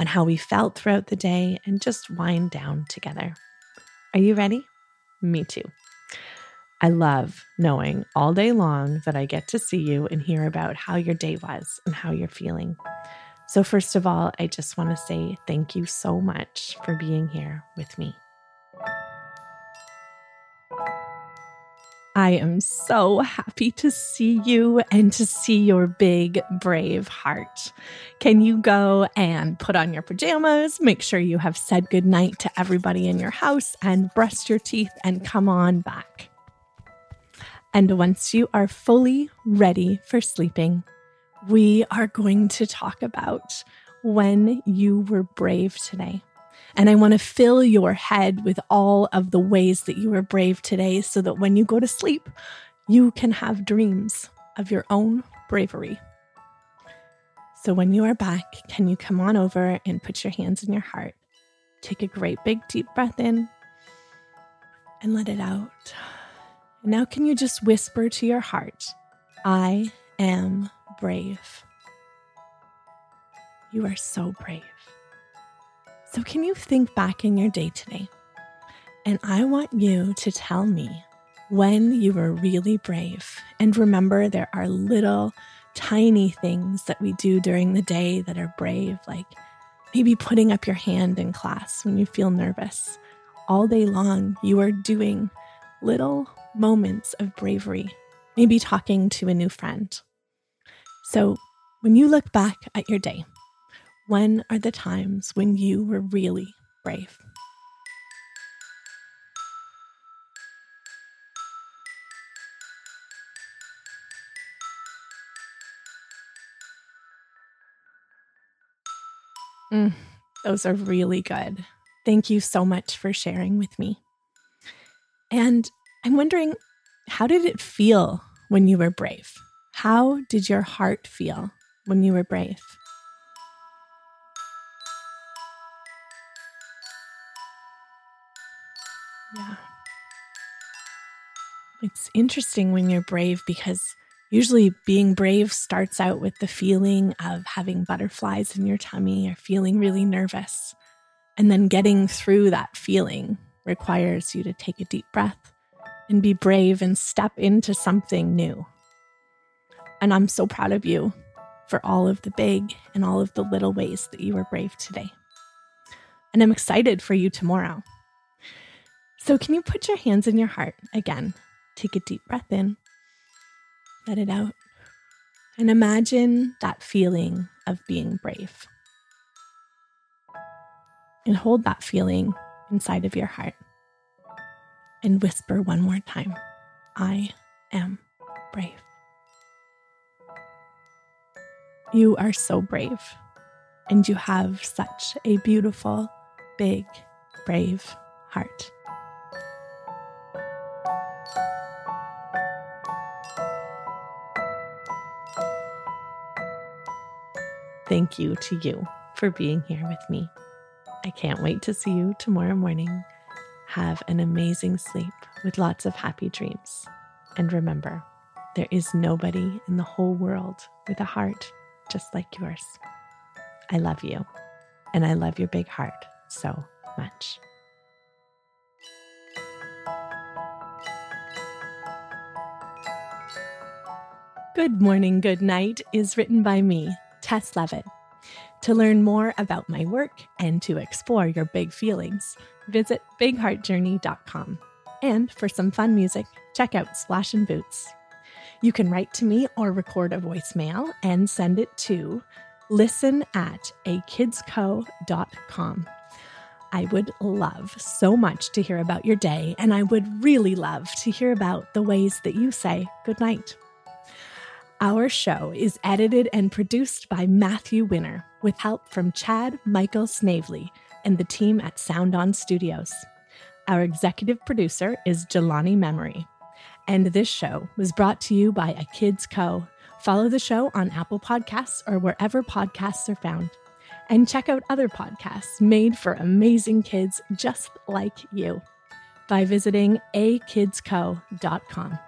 on how we felt throughout the day, and just wind down together. Are you ready? Me too. I love knowing all day long that I get to see you and hear about how your day was and how you're feeling. So, first of all, I just want to say thank you so much for being here with me. I am so happy to see you and to see your big, brave heart. Can you go and put on your pajamas, make sure you have said goodnight to everybody in your house, and brush your teeth and come on back? And once you are fully ready for sleeping, we are going to talk about when you were brave today. And I want to fill your head with all of the ways that you were brave today so that when you go to sleep, you can have dreams of your own bravery. So when you are back, can you come on over and put your hands in your heart? Take a great big deep breath in and let it out. And now, can you just whisper to your heart, I am brave. You are so brave. So, can you think back in your day today? And I want you to tell me when you were really brave. And remember, there are little tiny things that we do during the day that are brave, like maybe putting up your hand in class when you feel nervous. All day long, you are doing little moments of bravery, maybe talking to a new friend. So, when you look back at your day, when are the times when you were really brave? Mm, those are really good. Thank you so much for sharing with me. And I'm wondering, how did it feel when you were brave? How did your heart feel when you were brave? Yeah. It's interesting when you're brave because usually being brave starts out with the feeling of having butterflies in your tummy or feeling really nervous. And then getting through that feeling requires you to take a deep breath and be brave and step into something new. And I'm so proud of you for all of the big and all of the little ways that you were brave today. And I'm excited for you tomorrow. So, can you put your hands in your heart again? Take a deep breath in, let it out, and imagine that feeling of being brave. And hold that feeling inside of your heart and whisper one more time I am brave. You are so brave, and you have such a beautiful, big, brave heart. Thank you to you for being here with me. I can't wait to see you tomorrow morning. Have an amazing sleep with lots of happy dreams. And remember, there is nobody in the whole world with a heart just like yours. I love you, and I love your big heart so much. Good Morning, Good Night is written by me, Taes Leavitt. To learn more about my work and to explore your big feelings, visit bigheartjourney.com. And for some fun music, check out Splash and Boots. You can write to me or record a voicemail and send it to listen at akidsco.com. I would love so much to hear about your day, and I would really love to hear about the ways that you say goodnight. Our show is edited and produced by Matthew Winner with help from Chad Michael Snavely, and the team at Sound On Studios. Our executive producer is Jelani Memory. And this show was brought to you by A Kids Co. Follow the show on Apple Podcasts or wherever podcasts are found. And check out other podcasts made for amazing kids just like you by visiting akidsco.com.